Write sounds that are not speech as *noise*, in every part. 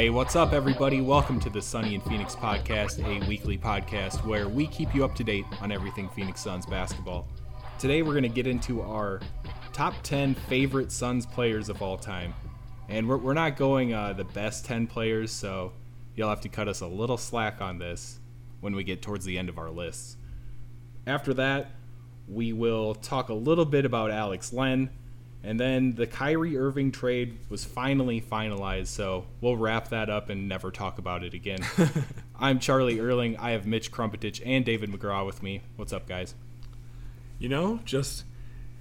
Hey, what's up, everybody? Welcome to the Sunny in Phoenix podcast, a weekly podcast where we keep you up to date on everything Phoenix Suns basketball. Today, we're going to get into our top 10 favorite Suns players of all time. And we're, we're not going uh, the best 10 players, so you'll have to cut us a little slack on this when we get towards the end of our lists. After that, we will talk a little bit about Alex Len and then the Kyrie Irving trade was finally finalized, so we'll wrap that up and never talk about it again. *laughs* I'm Charlie Erling. I have Mitch Krmpotich and David McGraw with me. What's up, guys? You know, just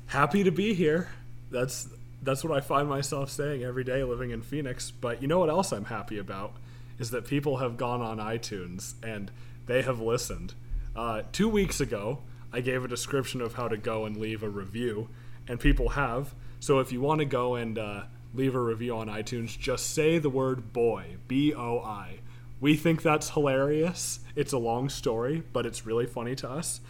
happy to be here. That's that's what I find myself saying every day living in Phoenix. But you know what else I'm happy about is that people have gone on iTunes and they have listened. Uh, two weeks ago, I gave a description of how to go and leave a review, and people have. So if you want to go and uh, leave a review on iTunes, just say the word boy, B O I. We think that's hilarious. It's a long story, but it's really funny to us.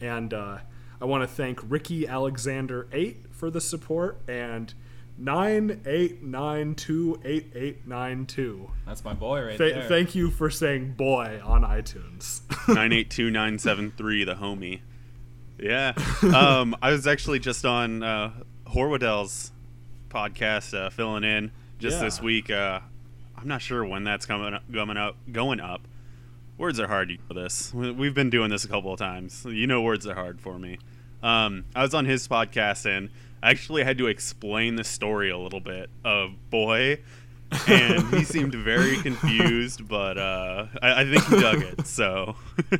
And uh, I want to thank Ricky Alexander 8 for the support and 989288892. That's my boy right Th- there. Thank you for saying boy on iTunes. *laughs* 982973 the homie yeah *laughs* um i was actually just on uh horwadell's podcast uh filling in just Yeah. this week uh i'm not sure when that's coming up coming up going up. Words are hard know this. We- we've been doing this a couple of times. You know words are hard for me. Um i was on his podcast and i actually had to explain the story a little bit of boy and he seemed very *laughs* confused but uh i, I think he dug it so *laughs*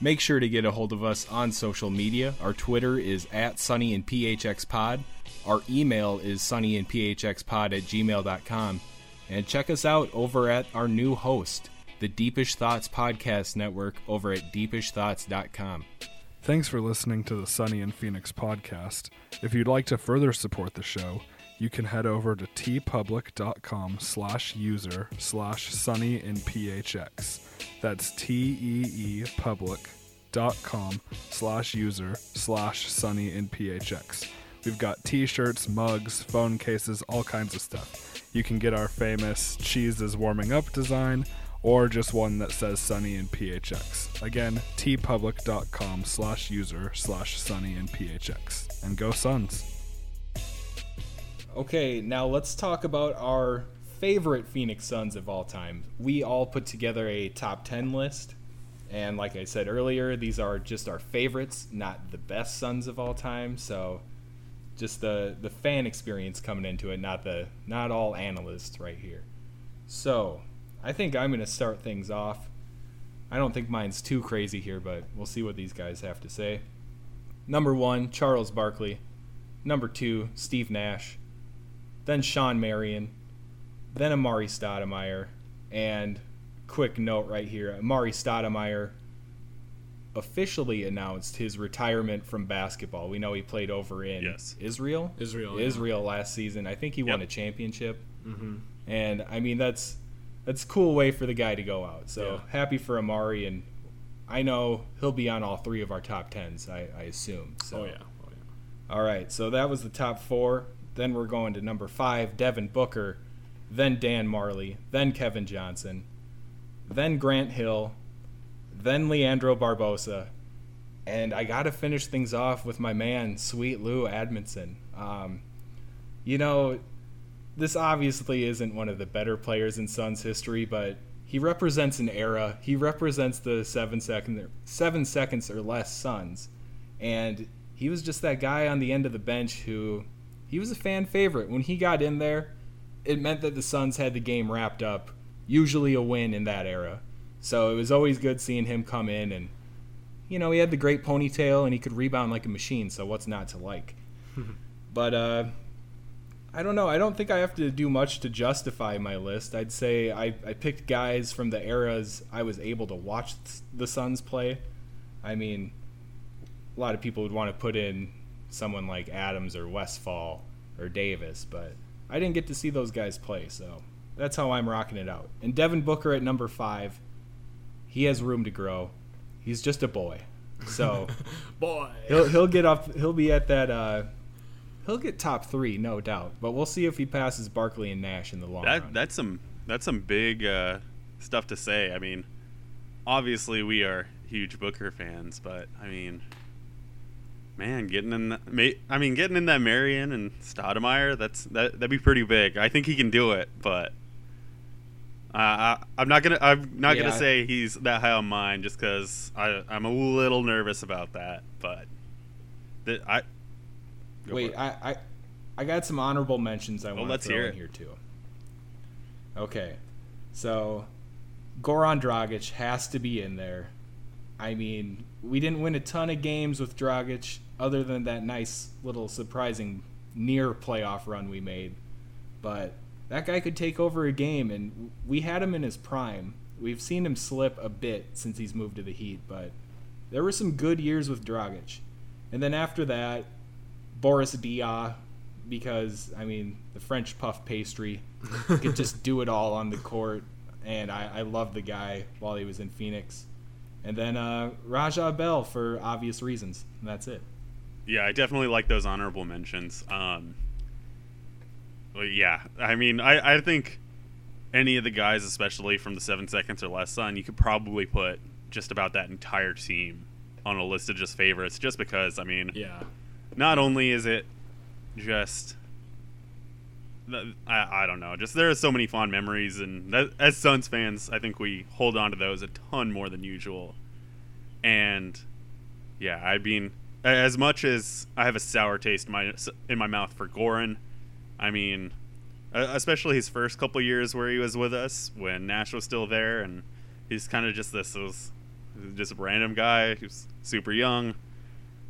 Make sure to get a hold of us on social media. Our Twitter is at Sunny in PHX Pod. Our email is Sunny in PHX Pod at gmail.com. And check us out over at our new host, the Deepish Thoughts Podcast Network, over at deepishthoughts.com. Thanks for listening to the Sunny in Phoenix podcast. If you'd like to further support the show, you can head over to teepublic.com slash user slash sunny in phx. That's T-E-E public.com slash user slash sunny in phx. We've got t-shirts, mugs, phone cases, all kinds of stuff. You can get our famous cheese is warming up design or just one that says Sunny in PHX. Again, teepublic.com slash user slash Sunny in PHX. And go Suns. Okay, now let's talk about our favorite Phoenix Suns of all time. We all put together a top 10 list. And like I said earlier, these are just our favorites, not the best Suns of all time. So just the, the fan experience coming into it, not the not all analysts right here. So I think I'm gonna start things off. I don't think mine's too crazy here, but we'll see what these guys have to say. Number one, Charles Barkley. Number two, Steve Nash then Shawn Marion, then Amar'e Stoudemire, and quick note right here: Amar'e Stoudemire officially announced his retirement from basketball. We know he played over in Yes. Israel, Israel, yeah. Israel last season. I think he won a championship, Mm-hmm. and I mean that's that's a cool way for the guy to go out. So Yeah. happy for Amar'e, and I know he'll be on all three of our top tens. I, I assume. So. Oh, yeah. Oh, yeah. All right, so that was the top four. Then we're going to number five, Devin Booker, then Dan Majerle, then Kevin Johnson, then Grant Hill, then Leandro Barbosa, and I got to finish things off with my man, Sweet Lou Amundson. Um, you know, this obviously isn't one of the better players in Suns history, but he represents an era. He represents the seven second, seven seconds or less Suns, and he was just that guy on the end of the bench who he was a fan favorite. When he got in there, it meant that the Suns had the game wrapped up, usually a win in that era. So it was always good seeing him come in and you know, he had the great ponytail and he could rebound like a machine, so what's not to like? *laughs* but uh I don't know. I don't think I have to do much to justify my list. I'd say I, I picked guys from the eras I was able to watch the Suns play. I mean, a lot of people would want to put in someone like Adams or Westphal or Davis, but I didn't get to see those guys play, so that's how I'm rocking it out. And Devin Booker at number five, he has room to grow. He's just a boy, so *laughs* Boy. he'll he'll get up. He'll be at that. Uh, he'll get top three, no doubt. But we'll see if he passes Barkley and Nash in the long that run. that's some that's some big uh, stuff to say. I mean, obviously we are huge Booker fans, but I mean, man, getting in the, I mean, getting in that Marion and Stoudemire, that's that that'd be pretty big. I think he can do it, but uh, I, I'm not gonna I'm not Yeah. gonna say he's that high on mine just because I'm a little nervous about that. But th- I wait, I, I, I got some honorable mentions I want to let's throw hear in it. here too. Okay, so Goran Dragic has to be in there. I mean, we didn't win a ton of games with Dragic, other than that nice little surprising near playoff run we made. But that guy could take over a game, and we had him in his prime. We've seen him slip a bit since he's moved to the Heat, but there were some good years with Dragic. And then after that, Boris Diaw, because I mean the French puff pastry *laughs* could just do it all on the court, and I, I loved the guy while he was in Phoenix. And then uh, Raja Bell for obvious reasons, and that's it. Yeah, I definitely like those honorable mentions. Um, yeah, I mean, I, I think any of the guys, especially from the seven seconds or less on, you could probably put just about that entire team on a list of just favorites, just because, I mean, Yeah. not only is it just I, I don't know just there are so many fond memories and that, as suns fans i think we hold on to those a ton more than usual and yeah i mean as much as i have a sour taste in my in my mouth for goran i mean especially his first couple years where he was with us when nash was still there and he's kind of just this was just a random guy who's super young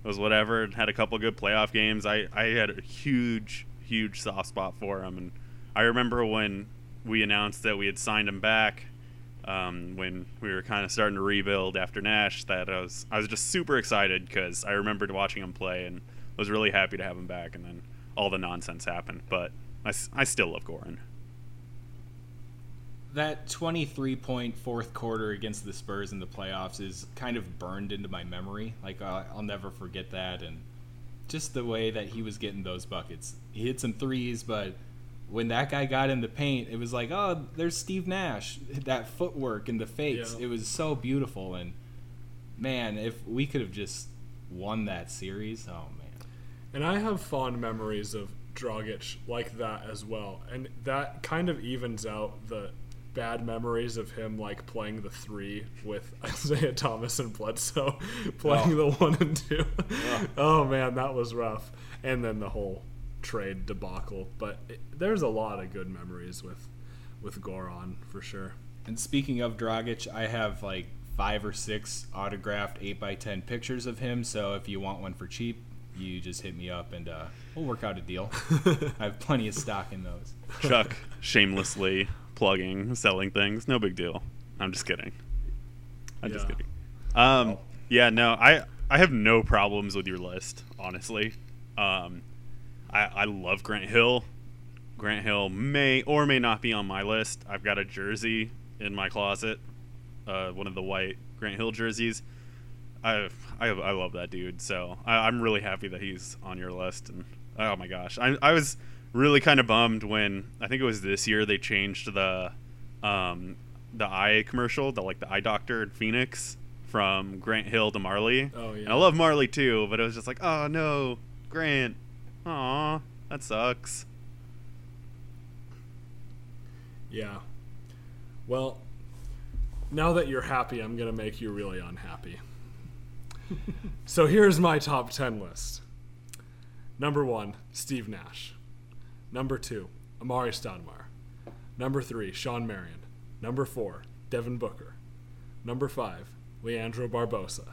was whatever and had a couple good playoff games. I, I had a huge, huge soft spot for him. And I remember when we announced that we had signed him back, um, when we were kind of starting to rebuild after Nash, that I was I was just super excited because I remembered watching him play and was really happy to have him back. And then all the nonsense happened. But I still love Goran. That 23 point fourth quarter against the Spurs in the playoffs is kind of burned into my memory. Like, uh, I'll never forget that. And just the way that he was getting those buckets. He hit some threes, but when that guy got in the paint, it was like, oh, there's Steve Nash. That footwork and the fakes. Yeah. It was so beautiful. And man, if we could have just won that series, oh man. And I have fond memories of Dragic like that as well. And that kind of evens out the bad memories of him like playing the three with *laughs* Isaiah Thomas and Bledsoe *laughs* playing Oh. the one and two. Oh. *laughs* oh man, that was rough. And then the whole trade debacle. But it, there's a lot of good memories with with Goran for sure. And speaking of Dragic, I have like five or six autographed 8x10 pictures of him. So if you want one for cheap, you just hit me up and uh, we'll work out a deal. *laughs* I have plenty of stock in those. Chuck shamelessly plugging, selling things. No big deal. I'm just kidding. I'm just kidding. Um, yeah, no, I I have no problems with your list, honestly. Um, I I love Grant Hill. Grant Hill may or may not be on my list. I've got a jersey in my closet, uh, one of the white Grant Hill jerseys. I I, I love that dude, so I, I'm really happy that he's on your list. And oh my gosh, I I was really kind of bummed when I think it was this year they changed the um the eye commercial, the like the eye doctor in Phoenix from Grant Hill to Majerle. Oh, yeah. And I love Majerle too, but it was just like, oh no, Grant. Aw, that sucks. Yeah. Well, now that you're happy, I'm going to make you really unhappy. *laughs* so here's my top 10 list. Number one, Steve Nash. Number two, Amar'e Stoudemire. Number three, Shawn Marion. Number four, Devin Booker. Number five, Leandro Barbosa.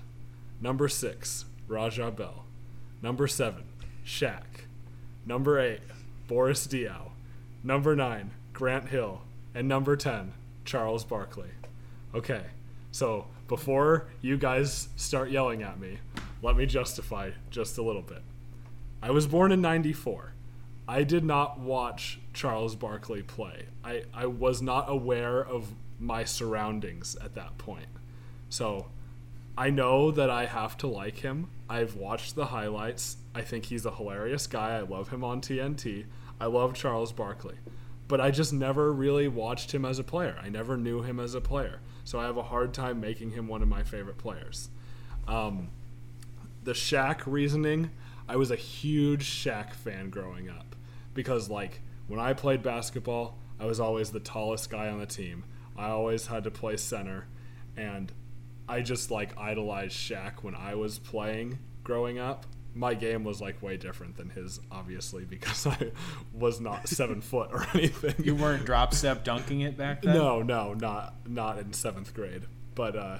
Number six, Raja Bell. Number seven, Shaq. Number eight, Boris Diaw. Number nine, Grant Hill. And number 10, Charles Barkley. Okay, so before you guys start yelling at me, let me justify just a little bit. I was born in 94. I did not watch Charles Barkley play. I, I was not aware of my surroundings at that point. So I know that I have to like him. I've watched the highlights I think he's a hilarious guy. I love him on TNT. I love Charles Barkley. But I just never really watched him as a player. I never knew him as a player. So I have a hard time making him one of my favorite players. Um, the Shaq reasoning, I was a huge Shaq fan growing up because, like, when I played basketball, I was always the tallest guy on the team. I always had to play center, and I just like idolized Shaq when I was playing growing up. My game was like way different than his, obviously, *laughs* because I was not seven *laughs* foot or anything. You weren't drop step dunking it back then. No, no, not not in seventh grade. But uh,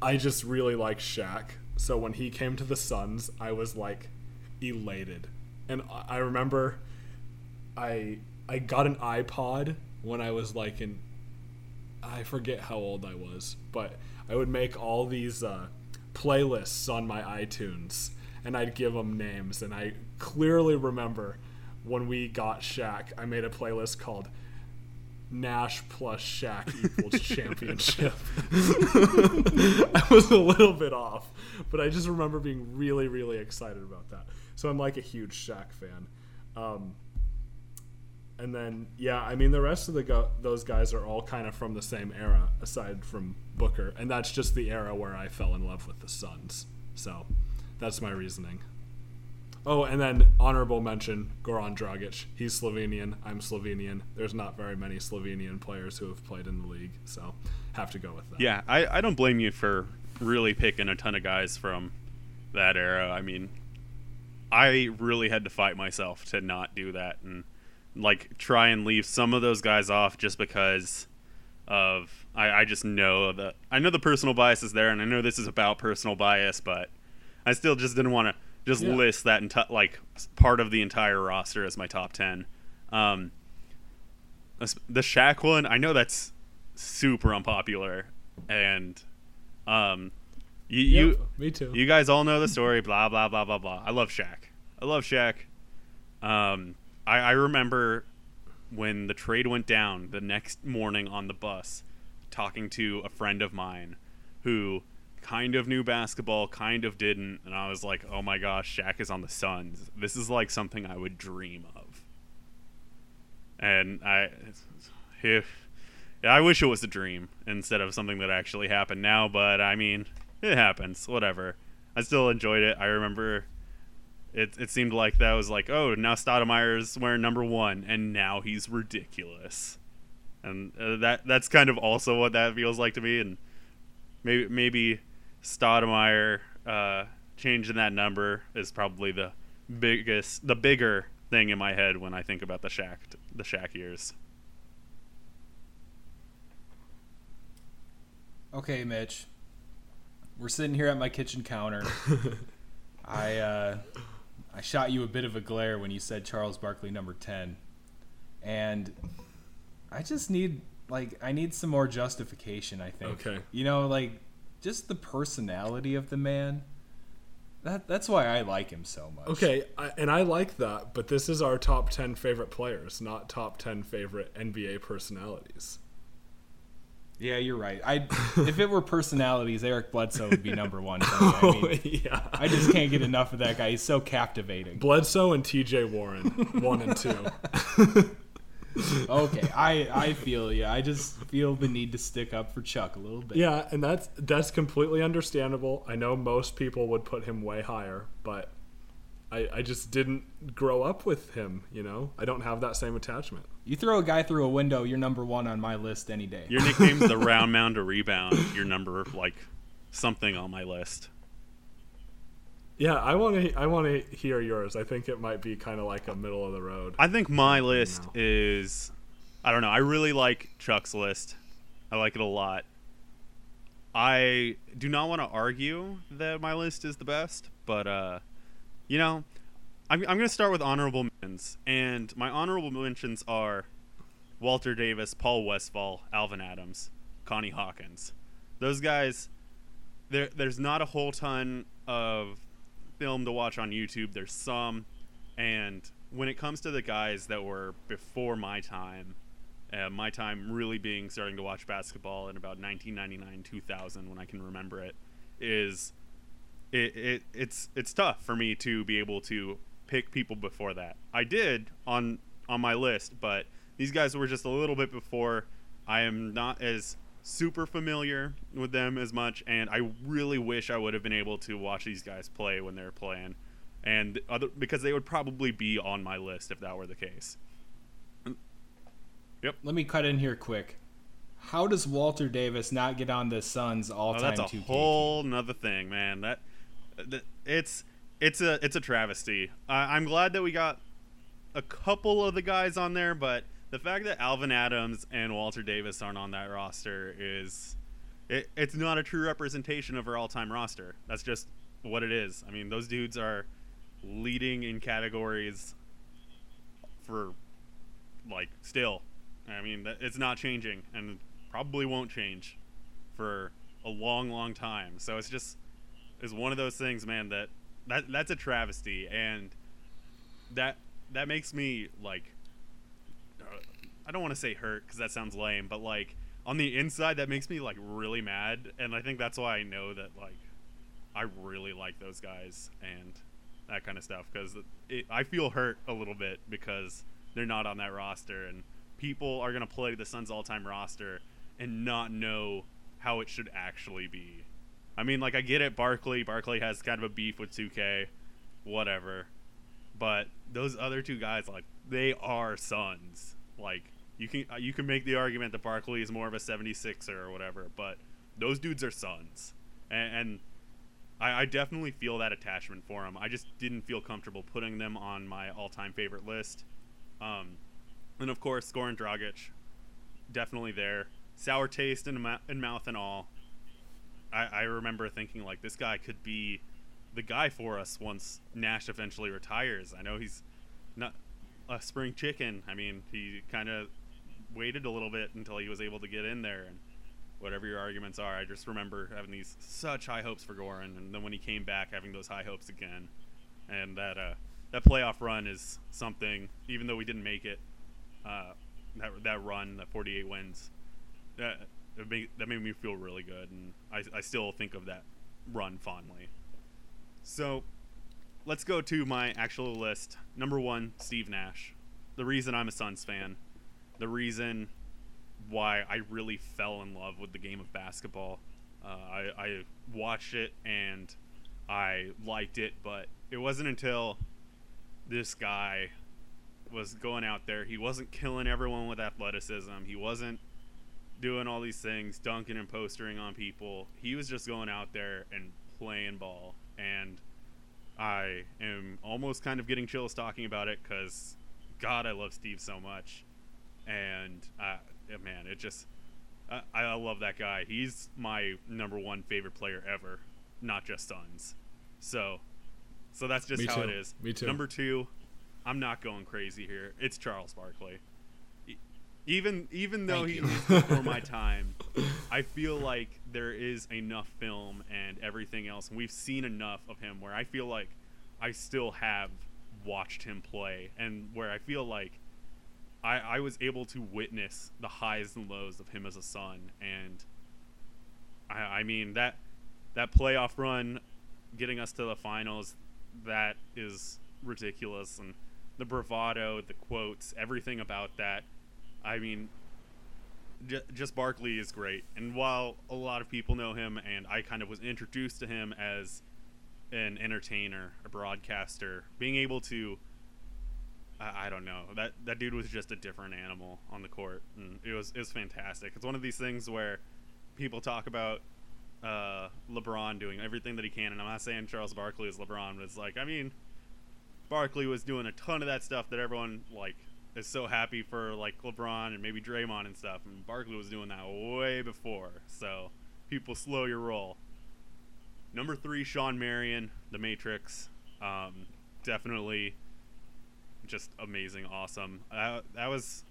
I just really like Shaq. So when he came to the Suns, I was like elated, and I- I remember I I got an iPod when I was like in I forget how old I was, but I would make all these uh, playlists on my iTunes, and I'd give them names. And I clearly remember when we got Shaq, I made a playlist called Nash plus Shaq equals *laughs* championship. *laughs* I was a little bit off, but I just remember being really, really excited about that. So I'm like a huge Shaq fan. Um, and then, yeah, I mean, the rest of the go- those guys are all kind of from the same era, aside from Booker, and that's just the era where I fell in love with the Suns. So that's my reasoning. Oh, and then honorable mention Goran Dragic. He's Slovenian. I'm Slovenian. There's not very many Slovenian players who have played in the league, so have to go with that. Yeah, I, I don't blame you for really picking a ton of guys from that era. I mean, I really had to fight myself to not do that and like try and leave some of those guys off just because of I, I just know that I know the personal bias is there and I know this is about personal bias, but I still just didn't want to just Yeah. list that enti- like part of the entire roster as my top ten. Um, the Shaq one, I know that's super unpopular, and um, you Yep, you me too. you guys all know the story. Blah blah blah blah blah. I love Shaq. I love Shaq. Um, I, I remember when the trade went down the next morning on the bus, talking to a friend of mine who kind of knew basketball, kind of didn't, and I was like, "Oh my gosh, Shaq is on the Suns. This is like something I would dream of." And I, if I wish it was a dream instead of something that actually happened now, but I mean, it happens. Whatever. I still enjoyed it. I remember it. It seemed like that was like, oh, now Stoudemire's wearing number one, and now he's ridiculous, and uh, that that's kind of also what that feels like to me. And maybe maybe Stoudemire uh, changing that number is probably the biggest, the bigger thing in my head when I think about the Shaq the Shaq years. Okay, Mitch. We're sitting here at my kitchen counter. *laughs* I uh, I shot you a bit of a glare when you said Charles Barkley number ten, and I just need like I need some more justification. I think. Okay. You know, like just the personality of the man. That that's why I like him so much. Okay, I, and I like that, but this is our top 10 favorite players, not top 10 favorite NBA personalities. Yeah, you're right. I *laughs* if it were personalities, Eric Bledsoe would be number one. *laughs* I oh, mean, yeah. I just can't get enough of that guy. He's so captivating. Bledsoe and TJ Warren, 1 and 2. *laughs* Okay, I I feel you. I just feel the need to stick up for Chuck a little bit. Yeah, and that's that's completely understandable. I know most people would put him way higher, but I I just didn't grow up with him, you know? I don't have that same attachment. You throw a guy through a window, you're number one on my list any day. Your nickname's the *laughs* round mound to rebound. Your number like something on my list. Yeah, I want to I want to hear yours. I think it might be kind of like a middle of the road. I think my list No. is I don't know. I really like Chuck's list. I like it a lot. I do not want to argue that my list is the best, but uh you know, I'm I'm going to start with honorable mentions and my honorable mentions are Walter Davis, Paul Westphal, Alvin Adams, Connie Hawkins. Those guys there there's not a whole ton of film to watch on YouTube. There's some and when it comes to the guys that were before my time, uh, my time really being starting to watch basketball in about 1999, 2000, when I can remember it, is it, it it's it's tough for me to be able to pick people before that. I did on on my list, but these guys were just a little bit before. I am not as super familiar with them as much, and I really wish I would have been able to watch these guys play when they're playing, and other because they would probably be on my list if that were the case. Yep. Let me cut in here quick. How does Walter Davis not get on the Suns Oh, all-time Oh, that's a 2K? whole nother thing, man. That, that it's it's a it's a travesty. I, I'm glad that we got a couple of the guys on there, but the fact that Alvin Adams and Walter Davis aren't on that roster is it, it's not a true representation of our all-time roster. That's just what it is. I mean, those dudes are leading in categories for like still. I mean, it's not changing and probably won't change for a long, long time. So it's just is one of those things, man. That that that's a travesty, and that that makes me like I don't want to say hurt because that sounds lame, but like on the inside, that makes me like really mad, and I think that's why I know that like I really like those guys and that kind of stuff because I feel hurt a little bit because they're not on that roster, and people are gonna play the Suns all-time roster and not know how it should actually be. I mean, like I get it, Barkley. Barkley has kind of a beef with 2K, whatever. But those other two guys, like, they are Suns. Like, you can uh, you can make the argument that Barkley is more of a 76er or whatever, but those dudes are Suns, and, and I, I definitely feel that attachment for them. I just didn't feel comfortable putting them on my all-time favorite list. Um, and of course, Goran Dragic, definitely there. Sour taste in, in mouth and all. I, I remember thinking like this guy could be the guy for us once Nash eventually retires. I know he's not a spring chicken. I mean, he kind of waited a little bit until he was able to get in there and whatever your arguments are. I just remember having these such high hopes for Goran, and then when he came back, having those high hopes again. And that uh, that playoff run is something. Even though we didn't make it, uh, that that run, that 48 wins, that made, that made me feel really good, and I, I still think of that run fondly. So, let's go to my actual list. Number one, Steve Nash. The reason I'm a Suns fan, the reason why I really fell in love with the game of basketball. Uh, I, I watched it and I liked it, but it wasn't until this guy was going out there. He wasn't killing everyone with athleticism. He wasn't doing all these things, dunking and postering on people. He was just going out there and playing ball. And I am almost kind of getting chills talking about it because, God, I love Steve so much. And uh, man, it just I, I love that guy. He's my number one favorite player ever, not just Suns. So, so that's just Me how too. it is. Me too. Number two, I'm not going crazy here. It's Charles Barkley. Even even though Thank he you. before my *laughs* time, I feel like there is enough film and everything else, and we've seen enough of him where I feel like I still have watched him play, and where I feel like I, I was able to witness the highs and lows of him as a Sun, and I, I mean that that playoff run, getting us to the finals, that is ridiculous, and the bravado, the quotes, everything about that. I mean, j- just Barkley is great, and while a lot of people know him, and I kind of was introduced to him as an entertainer, a broadcaster, being able to I, don't know. That that dude was just a different animal on the court, and it was it was fantastic. It's one of these things where people talk about uh, LeBron doing everything that he can, and I'm not saying Charles Barkley is LeBron, but it's like I mean, Barkley was doing a ton of that stuff that everyone like is so happy for, like LeBron and maybe Draymond and stuff, and Barkley was doing that way before. So people slow your roll. Number three, Shawn Marion, The Matrix. Um, definitely just amazing, awesome. Uh, that was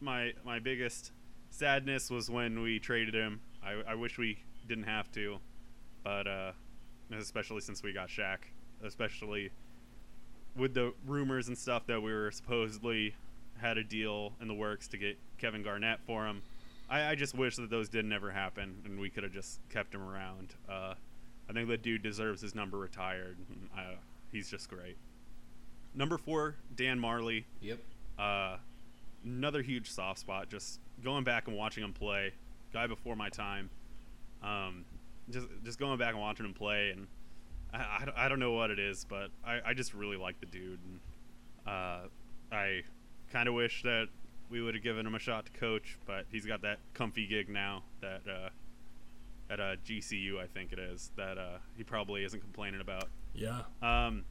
my my biggest sadness was when we traded him. I, I wish we didn't have to, but uh, especially since we got Shaq, especially with the rumors and stuff that we were supposedly had a deal in the works to get Kevin Garnett for him. I, I just wish that those didn't ever happen and we could have just kept him around. Uh, I think the dude deserves his number retired. Uh, he's just great. Number four, Dan Majerle. Yep. Uh, another huge soft spot. Just going back and watching him play, guy before my time. Um, just just going back and watching him play, and I, I, I don't know what it is, but I, I just really like the dude. And, uh, I kind of wish that we would have given him a shot to coach, but he's got that comfy gig now that uh, at uh, GCU, I think it is, that uh, he probably isn't complaining about. Yeah. Um,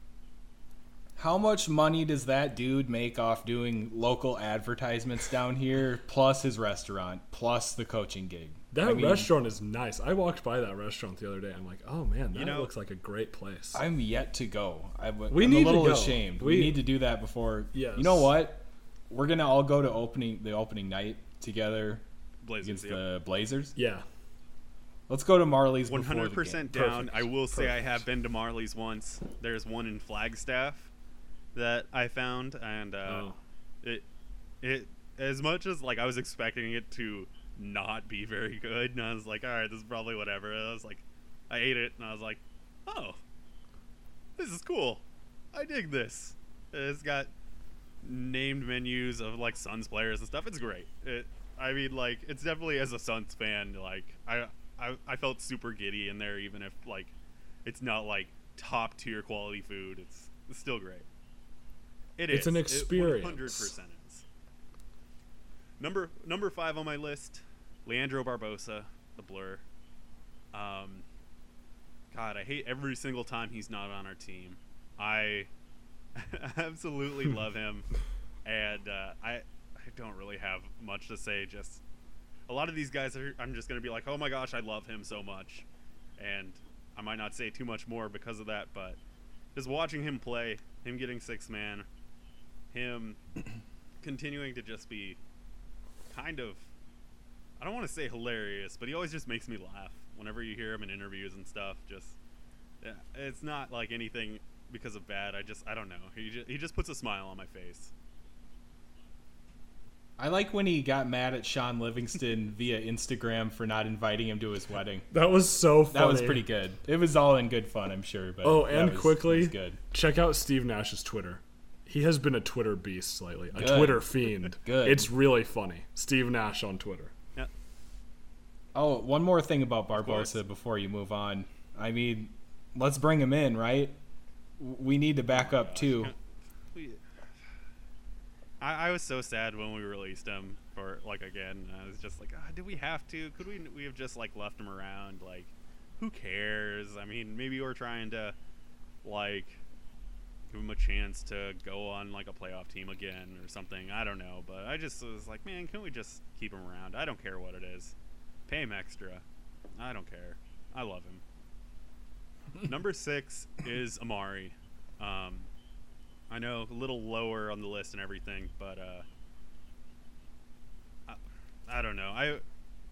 How much money does that dude make off doing local advertisements down here, plus his restaurant, plus the coaching gig? That I mean, restaurant is nice. I walked by that restaurant the other day. I'm like, oh man, that You know- looks like a great place. I'm yet to go. I, w- We I'm need a to go. ashamed. We, We- need to do that before. Yes. You know what? We're gonna all go to opening the opening night together Blazers, against yep. the Blazers. yeah. Let's go to Majerle's. One before the hundred percent down. Perfect. I will say I have been to Majerle's once. There's one in Flagstaff that I found, and uh, Oh. it it as much as like I was expecting it to not be very good, and I was like, all right, this is probably whatever. I was like, I ate it, and I was like, oh, this is cool. I dig this. It's got named menus of like Suns players and stuff. It's great. It, I mean, like, it's definitely as a Suns fan, like, I, I, I felt super giddy in there, even if like, it's not like top tier quality food. It's, it's still great. It It's is. an experience. 100% is. Number number five on my list, Leandro Barbosa, the Blur. Um, God, I hate every single time he's not on our team. I *laughs* absolutely love him, and uh, I I don't really have much to say. Just a lot of these guys are. I'm just gonna be like, oh my gosh, I love him so much, and I might not say too much more because of that. But just watching him play, him getting six man, him *coughs* continuing to just be kind of I don't want to say hilarious, but he always just makes me laugh whenever you hear him in interviews and stuff. Just yeah, it's not like anything because of bad. I just I don't know. He just, he just puts a smile on my face. I like when he got mad at Shaun Livingston *laughs* via Instagram for not inviting him to his wedding. That was so funny. That was pretty good. It was all in good fun, I'm sure. But Oh, that and was- quickly, was good. check out Steve Nash's Twitter. He has been a Twitter beast lately, a Good. Twitter fiend. *laughs* Good. It's really funny. Steve Nash on Twitter. Yeah. Oh, one more thing about. Barbosa before you move on. I mean, let's bring him in, right? We need to back up too. I, I was so sad when we released him for like again. I was just like, ah, did we have to? Could we? We have just like left him around. Like, who cares? I mean, maybe we're trying to like give him a chance to go on like a playoff team again or something. I don't know, but I just was like, man, can we just keep him around? I don't care what it is. Pay him extra. I don't care. I love him. Number six is Amar'e. Um, I know a little lower on the list and everything, but uh, I, I don't know. I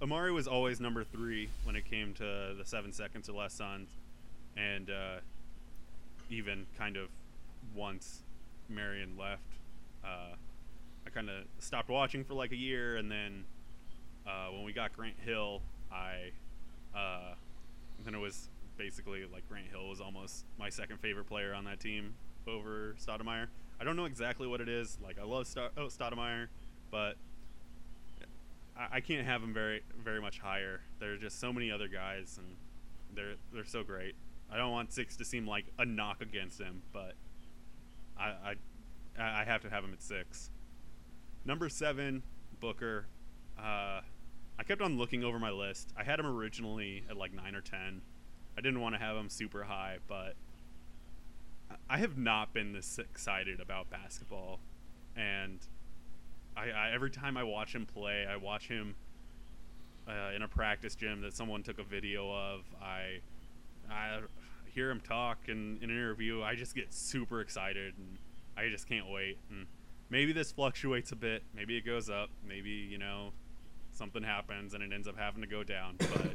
Amar'e was always number three when it came to the seven seconds or less Suns, and uh, even kind of once Marion left, uh, I kind of stopped watching for like a year, and then uh, when we got Grant Hill, I uh, then it was basically like Grant Hill was almost my second favorite player on that team over Stoudemire. I don't know exactly what it is. Like I love Sta- oh, Stoudemire, but I, I can't have him very very much higher. There are just so many other guys, and they're they're so great. I don't want six to seem like a knock against him, but I I, I have to have him at six. Number seven, Booker. Uh, I kept on looking over my list. I had him originally at like nine or ten. I didn't want to have him super high, but I- I have not been this excited about basketball, and I, I every time I watch him play, I watch him uh, in a practice gym that someone took a video of. I I hear him talk in, in an interview. I just get super excited, and I just can't wait. And maybe this fluctuates a bit. Maybe it goes up. Maybe you know something happens and it ends up having to go down. But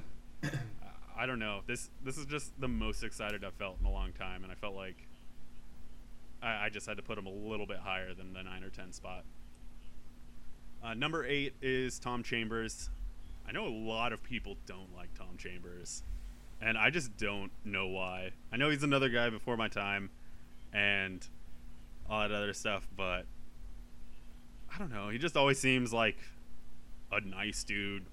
I- don't know. This this is just the most excited I've felt in a long time, and I felt like I, I just had to put him a little bit higher than the nine or ten spot. Uh, number eight is Tom Chambers. I know a lot of people don't like Tom Chambers, and I just don't know why. I know he's another guy before my time, and all that other stuff, but I don't know. He just always seems like a nice dude.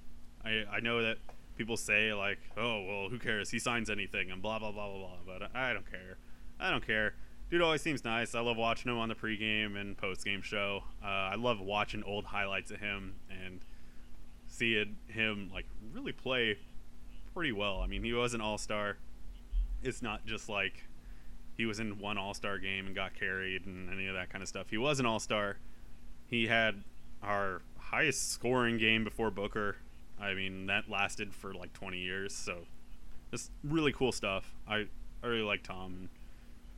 I I know that people say like, oh well, who cares? He signs anything and blah blah blah blah blah. But I don't care. I don't care. Dude always seems nice. I love watching him on the pregame and postgame show. Uh, I love watching old highlights of him and seeing him like really play pretty well. I mean, he was an all star. It's not just like he was in one all star game and got carried and any of that kind of stuff. He was an all star. He had our highest scoring game before Booker. I mean, that lasted for like 20 years. So, just really cool stuff. I, I really like Tom.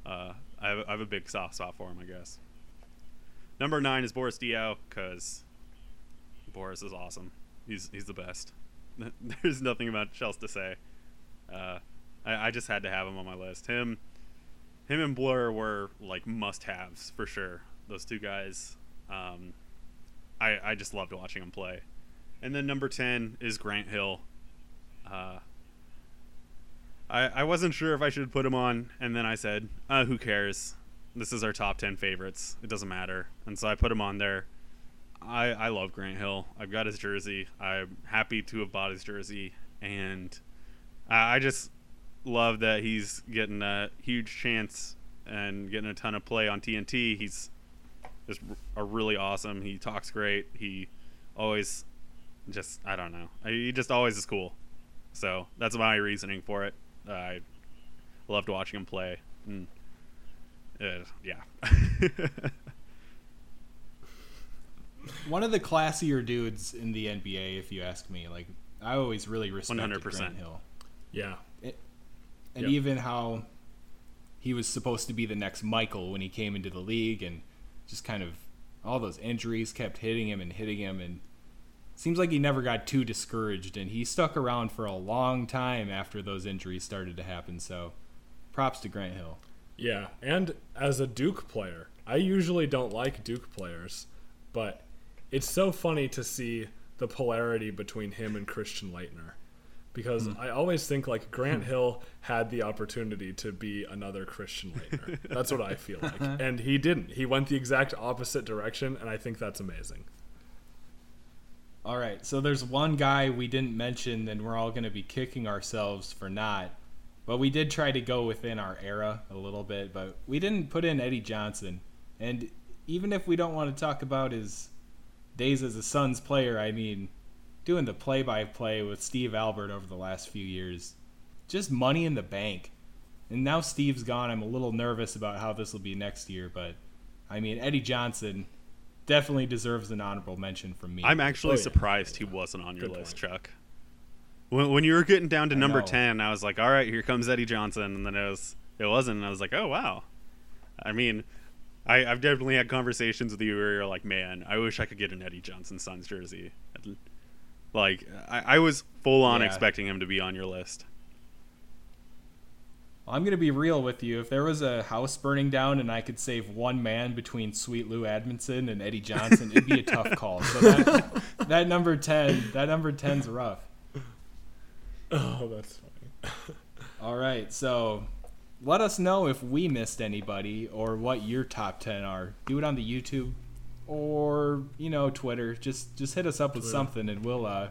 Uh, I, have, I have a big soft spot for him, I guess. Number nine is Boris Diaw because Boris is awesome. He's he's the best. *laughs* There's nothing about else to say. Uh, I, I just had to have him on my list. Him, him and Blur were like must-haves for sure. Those two guys. Um, I I just loved watching them play. And then number ten is Grant Hill. Uh, I I wasn't sure if I should put him on, and then I said, uh, "Who cares? This is our top ten favorites. It doesn't matter." And so I put him on there. I, I love Grant Hill. I've got his jersey. I'm happy to have bought his jersey, and I, I just love that he's getting a huge chance and getting a ton of play on TNT. He's just a really awesome. He talks great. He always just I don't know. He just always is cool. So that's my reasoning for it. Uh, I loved watching him play. And, uh, yeah. *laughs* one of the classier dudes in the NBA, if you ask me. Like I always really respected 100%. Grant Hill. Yeah, it, and yep. even how he was supposed to be the next Michael when he came into the league, and just kind of all those injuries kept hitting him and hitting him, and seems like he never got too discouraged, and he stuck around for a long time after those injuries started to happen. So, props to Grant Hill. Yeah, and as a Duke player, I usually don't like Duke players, but it's so funny to see the polarity between him and Christian Laettner because mm. I always think like Grant Hill had the opportunity to be another Christian Laettner. that's what I feel like, *laughs* and he didn't. He went the exact opposite direction, and I think that's amazing. All right, so there's one guy we didn't mention, and we're all going to be kicking ourselves for not. But we did try to go within our era a little bit, but we didn't put in Eddie Johnson. And even if we don't want to talk about his days as a Suns player, I mean, doing the play by play with Steve Albert over the last few years, just money in the bank. And now Steve's gone. I'm a little nervous about how this will be next year, but I mean, Eddie Johnson definitely deserves an honorable mention from me. I'm actually oh, yeah. surprised he wasn't on your Good list, point. Chuck. When, when you were getting down to I number know. 10, I was like, all right, here comes Eddie Johnson. And then it, was, it wasn't. And I was like, oh, wow. I mean, I, have definitely had conversations with you where you're like, man, I wish I could get an Eddie Johnson Suns jersey. Like, I, I was full on yeah. expecting him to be on your list. I'm going to be real with you. If there was a house burning down and I could save one man between Sweet Lou Amundson and Eddie Johnson, it'd be a tough *laughs* call. So that, that number 10, that number 10's rough. Oh, that's funny. *laughs* All right. So let us know if we missed anybody or what your top 10 are. Do it on the YouTube or, you know, Twitter. Just just hit us up with Twitter. something and we'll uh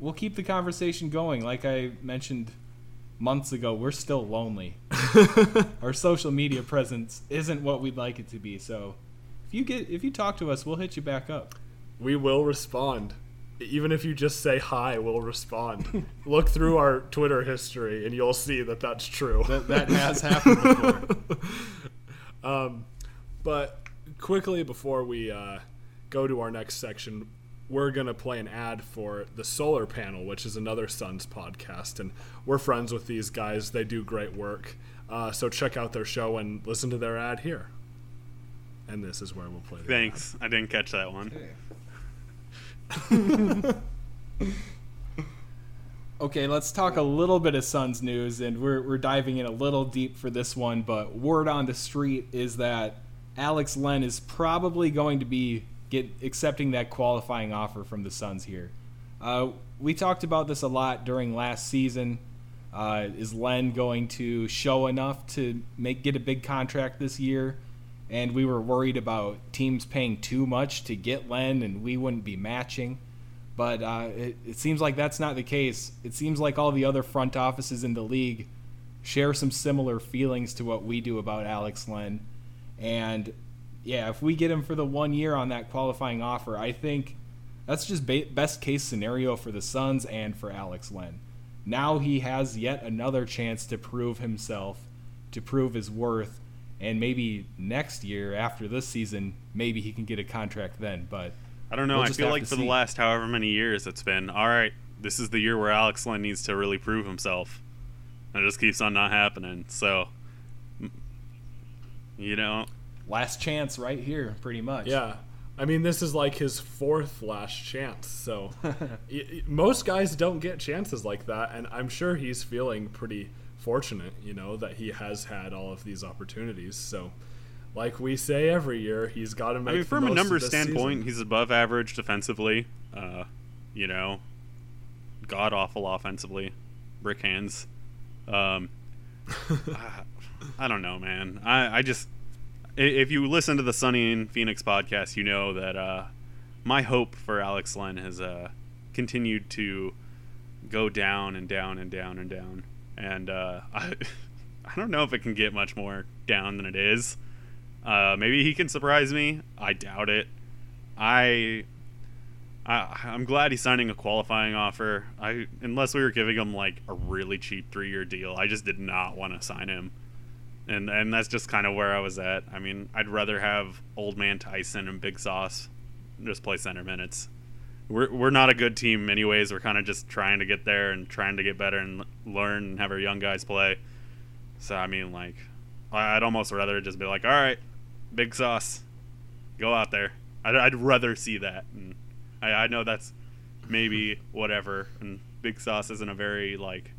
we'll keep the conversation going. Like I mentioned months ago, we're still lonely. *laughs* Our social media presence isn't what we'd like it to be. So, if you get if you talk to us, we'll hit you back up. We will respond even if you just say hi, we'll respond. *laughs* Look through our Twitter history, and you'll see that that's true. That, that has happened before. *laughs* um, but quickly before we uh, go to our next section, we're going to play an ad for the Solar Panel, which is another Suns podcast. And we're friends with these guys, they do great work. Uh, so check out their show and listen to their ad here. And this is where we'll play. Thanks. Ad. I didn't catch that one. Okay. *laughs* okay, let's talk a little bit of Suns news, and we're, we're diving in a little deep for this one. But word on the street is that Alex Len is probably going to be get accepting that qualifying offer from the Suns here. Uh, we talked about this a lot during last season. Uh, is Len going to show enough to make get a big contract this year? And we were worried about teams paying too much to get Len, and we wouldn't be matching. But uh, it, it seems like that's not the case. It seems like all the other front offices in the league share some similar feelings to what we do about Alex Len. And yeah, if we get him for the one year on that qualifying offer, I think that's just ba- best case scenario for the Suns and for Alex Len. Now he has yet another chance to prove himself, to prove his worth, and maybe next year after this season, maybe he can get a contract then. But I don't know. we'll I feel like for see. the last however many years it's been, all right, this is the year where Alex Len needs to really prove himself. And it just keeps on not happening. So, you know, last chance right here, pretty much. Yeah. I mean, this is like his fourth last chance. So *laughs* y- y- most guys don't get chances like that, and I'm sure he's feeling pretty fortunate, you know, that he has had all of these opportunities. So, like we say every year, he's got to make. I mean, the from a most of numbers standpoint, season. he's above average defensively. Uh, you know, god awful offensively, brick hands. Um, *laughs* I, I don't know, man. I, I just i- if you listen to the Sunny in Phoenix podcast, you know that uh, my hope for Alex Len has uh, continued to go down and down and down and down, and uh, *laughs* I I don't know if it can get much more down than it is. Uh, maybe he can surprise me. I doubt it. I, I I'm glad he's signing a qualifying offer. I unless we were giving him like a really cheap three year deal, I just did not want to sign him. And and that's just kind of where I was at. I mean, I'd rather have old man Tyson and Big Sauce just play center minutes. We're we're not a good team anyways. We're kind of just trying to get there and trying to get better and learn and have our young guys play. So I mean, like, I'd almost rather just be like, all right, Big Sauce, go out there. I'd, I'd rather see that. And I, I know that's maybe whatever. And Big Sauce isn't a very like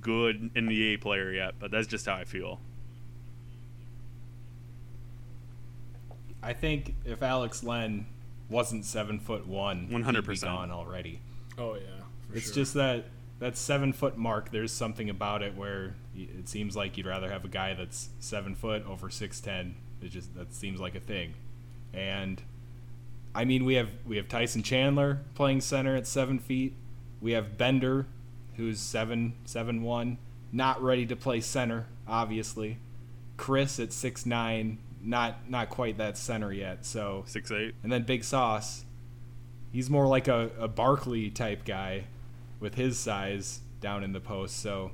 good NBA player yet, but that's just how I feel. I think if Alex Len wasn't seven foot one, 100%. gone already. Oh yeah. For it's sure. just that that seven foot mark. There's something about it where it seems like you'd rather have a guy that's seven foot over six ten. It just that seems like a thing, and I mean we have we have Tyson Chandler playing center at seven feet. We have Bender, who's seven seven one, not ready to play center, obviously. Chriss at six nine, not not quite that center yet. So Six eight. and then Big Sauce, he's more like a, a Barkley type guy with his size down in the post. So,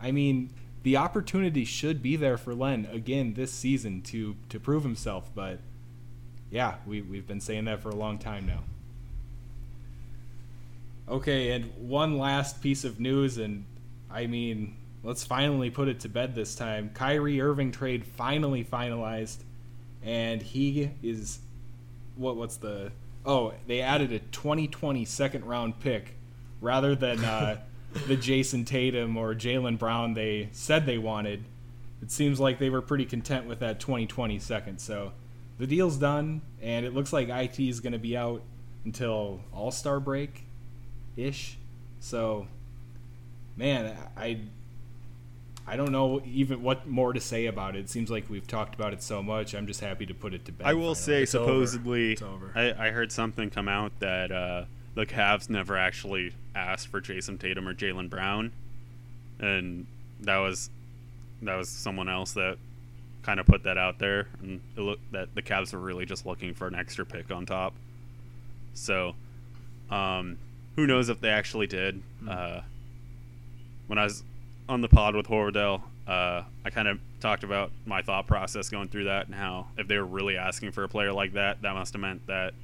I mean, the opportunity should be there for Len again this season to, to prove himself. But yeah, we, we've been saying that for a long time now. Okay, and one last piece of news, and I mean, let's finally put it to bed this time. Kyrie Irving trade finally finalized, and he is what what's the oh they added a 2020 second round pick rather than uh, *laughs* the Jayson Tatum or Jaylen Brown they said they wanted. It seems like they were pretty content with that 2020 second. So the deal's done, and it looks like IT is going to be out until All Star break ish. So man, I I don't know even what more to say about it. It seems like we've talked about it so much. I'm just happy to put it to bed. I will finally. say, It's over. supposedly, It's over. I, I heard something come out that uh, the Cavs never actually asked for Jayson Tatum or Jaylen Brown, and that was that was someone else that kind of put that out there, and it looked that the Cavs were really just looking for an extra pick on top. So, um, who knows if they actually did? Uh, when I was on the pod with Horverdale, uh, I kind of talked about my thought process going through that and how if they were really asking for a player like that, that must have meant that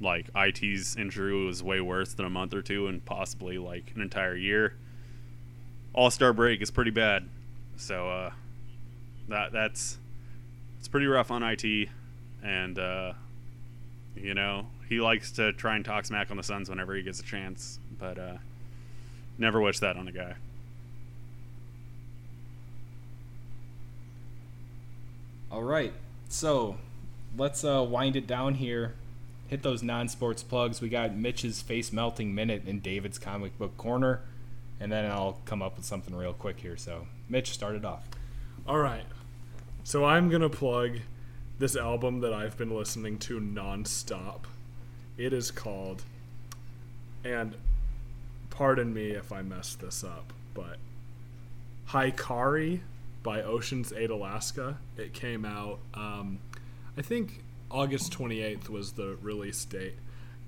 like IT's injury was way worse than a month or two and possibly like an entire year. All Star break is pretty bad, so uh, that that's it's pretty rough on IT, and uh, you know he likes to try and talk smack on the Suns whenever he gets a chance, but uh, never wish that on a guy. All right, so let's uh, wind it down here. Hit those non-sports plugs. We got Mitch's face melting minute in David's comic book corner. and then I'll come up with something real quick here. So, Mitch, started off. All right. So I'm going to plug this album that I've been listening to nonstop. It is called, and pardon me if I messed this up, but Hikari by Oceans Ate Alaska. It came out, um, I think August 28th was the release date.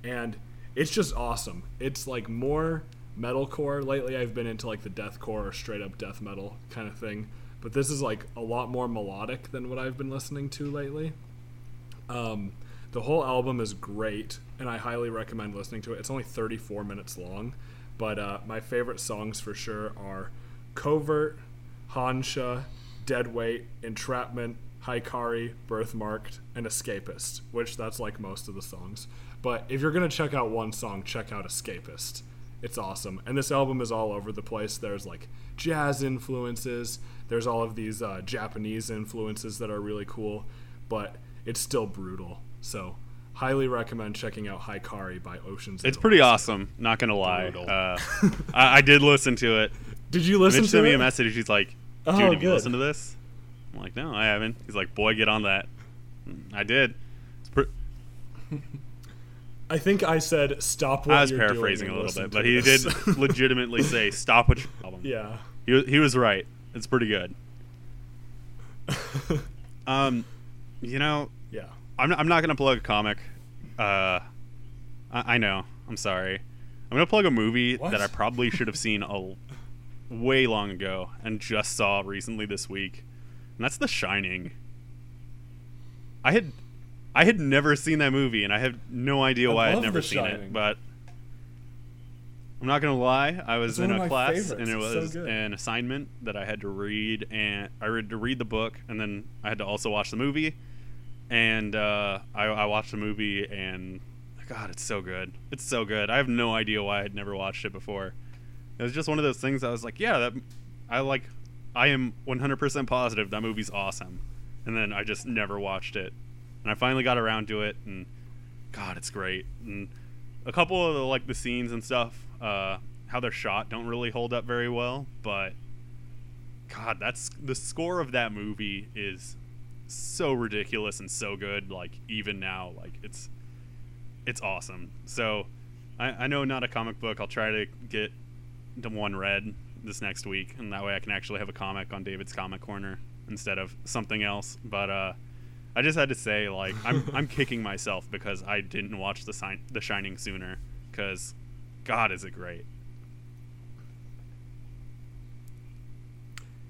And it's just awesome. It's like more metalcore. Lately, I've been into like the deathcore or straight up death metal kind of thing. But this is like a lot more melodic than what I've been listening to lately. Um, the whole album is great, and I highly recommend listening to it. It's only 34 minutes long, but uh, my favorite songs for sure are Covert, Hansha, Deadweight, Entrapment, Hikari, Birthmarked, and Escapist, which that's like most of the songs. But if you're gonna check out one song, check out Escapist. It's awesome. And this album is all over the place. There's like jazz influences, there's all of these uh, Japanese influences that are really cool, but it's still brutal. So, highly recommend checking out Hikari by Oceans. It's pretty awesome. Not gonna lie. Uh, *laughs* I, I did listen to it. Did you listen Mitch to sent me it? a message. He's like, "Dude, Oh, have you good. listened to this?" I'm like, "No, I haven't." He's like, "Boy, get on that." I did. It's pre- I think I said stop. What I was you're paraphrasing a doing and little bit, but to he this. did *laughs* legitimately say, "Stop what you're album." yeah. He, wa- he was right. It's pretty good. *laughs* Um, you know, Yeah. I'm not, I'm not gonna plug a comic. Uh, I, I know. I'm sorry. I'm gonna plug a movie What? that I probably should have seen a way long ago and just saw recently this week, and that's The Shining. I had I had never seen that movie, and I have no idea I why I'd never seen it. But I'm not gonna lie, I was It's in a class, favorites. and it It's so was an assignment that I had to read, and I had to read the book, and then I had to also watch the movie. And uh, I, I watched the movie, and God, it's so good. It's so good. I have no idea why I'd never watched it before. It was just one of those things. I was like, yeah, that I like. I am 100% positive that movie's awesome, and then I just never watched it, and I finally got around to it, and God, it's great. And a couple of the, like the scenes and stuff, uh, how they're shot, don't really hold up very well, but God, that's the score of that movie is so ridiculous and so good. Like even now, like it's it's awesome. So I, I know not a comic book. I'll try to get the one read this next week, and that way I can actually have a comic on David's Comic Corner instead of something else. But uh, I just had to say, like, I'm *laughs* I'm kicking myself because I didn't watch the sign The Shining sooner. Because, God, is it great?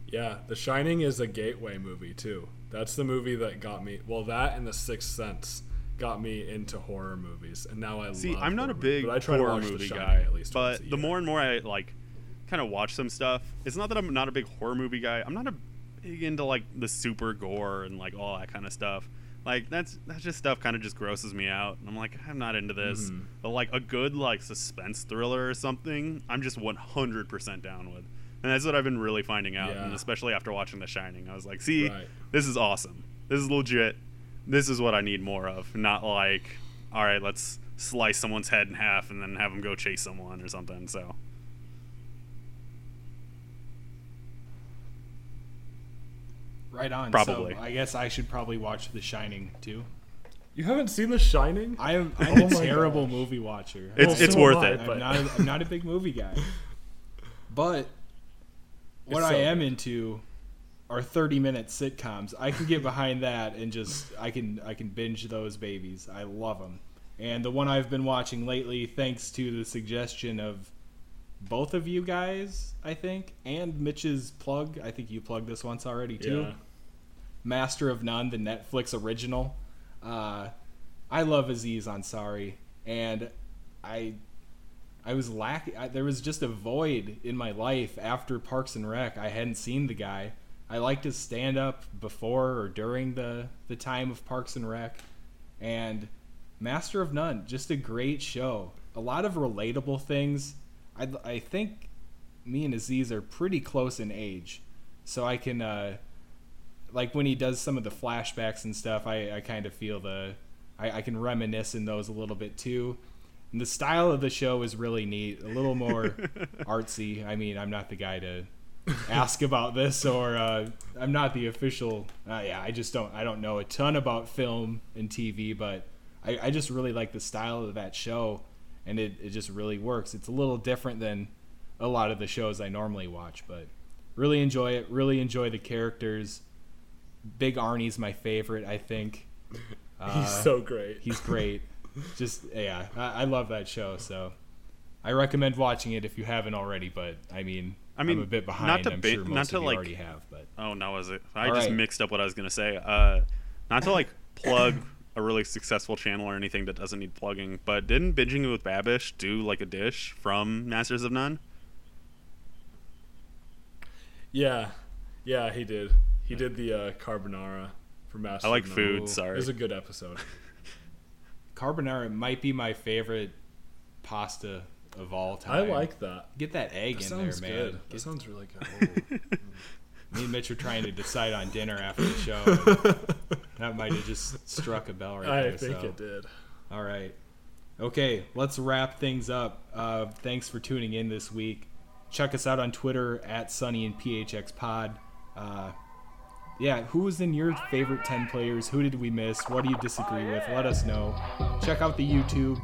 Yeah, The Shining is a gateway movie too. That's the movie that got me. Well, that and The Sixth Sense got me into horror movies, and now I See, I'm not a big movies, but I try to horror movie guy, at least but the year. more and more I like kind of watch some stuff, it's not that I'm not a big horror movie guy. I'm not a big into like the super gore and like all that kind of stuff. Like that's that's just stuff kind of just grosses me out. And I'm like, I'm not into this. Mhm. But like a good like suspense thriller or something, I'm just 100% down with. And that's what I've been really finding out, and especially after watching The Shining, I was like, see, Right. this is awesome. This is legit. This is what I need more of. Not like, all right, let's slice someone's head in half and then have them go chase someone or something. So Right on. Probably. So I guess I should probably watch The Shining too. You haven't seen The Shining? I'm, I'm Oh a terrible gosh. movie watcher. it's Well, it's so worth it. but- I'm not, a, I'm not a big movie guy. But *laughs* what It's I am good. into are 30 minute sitcoms. I can get behind that and just I can I can binge those babies. I love them. And the one I've been watching lately, thanks to the suggestion of both of you guys, I think, and Mitch's plug. I think you plugged this once already too. Yeah. Master of None, the Netflix original. Uh, I love Aziz Ansari, and I, I was lacking. There was just a void in my life after Parks and Rec. I hadn't seen the guy. I liked his stand up before or during the the time of Parks and Rec, and Master of None, just a great show. A lot of relatable things. I I think me and Aziz are pretty close in age, so I can. Uh, like when he does some of the flashbacks and stuff, I, I kind of feel the I, I can reminisce in those a little bit too. And the style of the show is really neat, a little more *laughs* artsy. I mean, I'm not the guy to ask about this, or uh, I'm not the official. Uh, yeah, I just don't. I don't know a ton about film and TV, but I, I just really like the style of that show, and it, it just really works. It's a little different than a lot of the shows I normally watch, but really enjoy it. Really enjoy the characters. Big Arnie's my favorite, I think. *laughs* Uh, He's so great. He's great. *laughs* Just yeah, I, I love that show. So I recommend watching it if you haven't already. But I mean, I mean, I'm a bit behind. not to I'm ba- sure not to, you like- already have. But Oh, no, was it? I All just right. mixed up what I was gonna say. Uh, not to like *coughs* plug a really successful channel or anything that doesn't need plugging, but didn't binging with Babish do like a dish from Masters of None? Yeah, yeah, he did. He did the uh, carbonara for Master. I like food. Ooh. It Sorry. was a good episode. Carbonara might be my favorite pasta of all time. I like that. Get that egg That in there, man. good. That Get- sounds really good. *laughs* *laughs* me and Mitch are trying to decide on dinner after the show. *laughs* that might have just struck a bell right I there. I think so. it did. All right. Okay, let's wrap things up. Uh, thanks for tuning in this week. Check us out on Twitter at Sunny in PHX Pod. Uh, yeah, who was in your favorite 10 players? Who did we miss? What do you disagree with? Let us know. Check out the YouTube,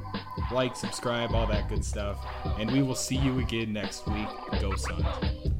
like, subscribe, all that good stuff. And we will see you again next week. Go Suns.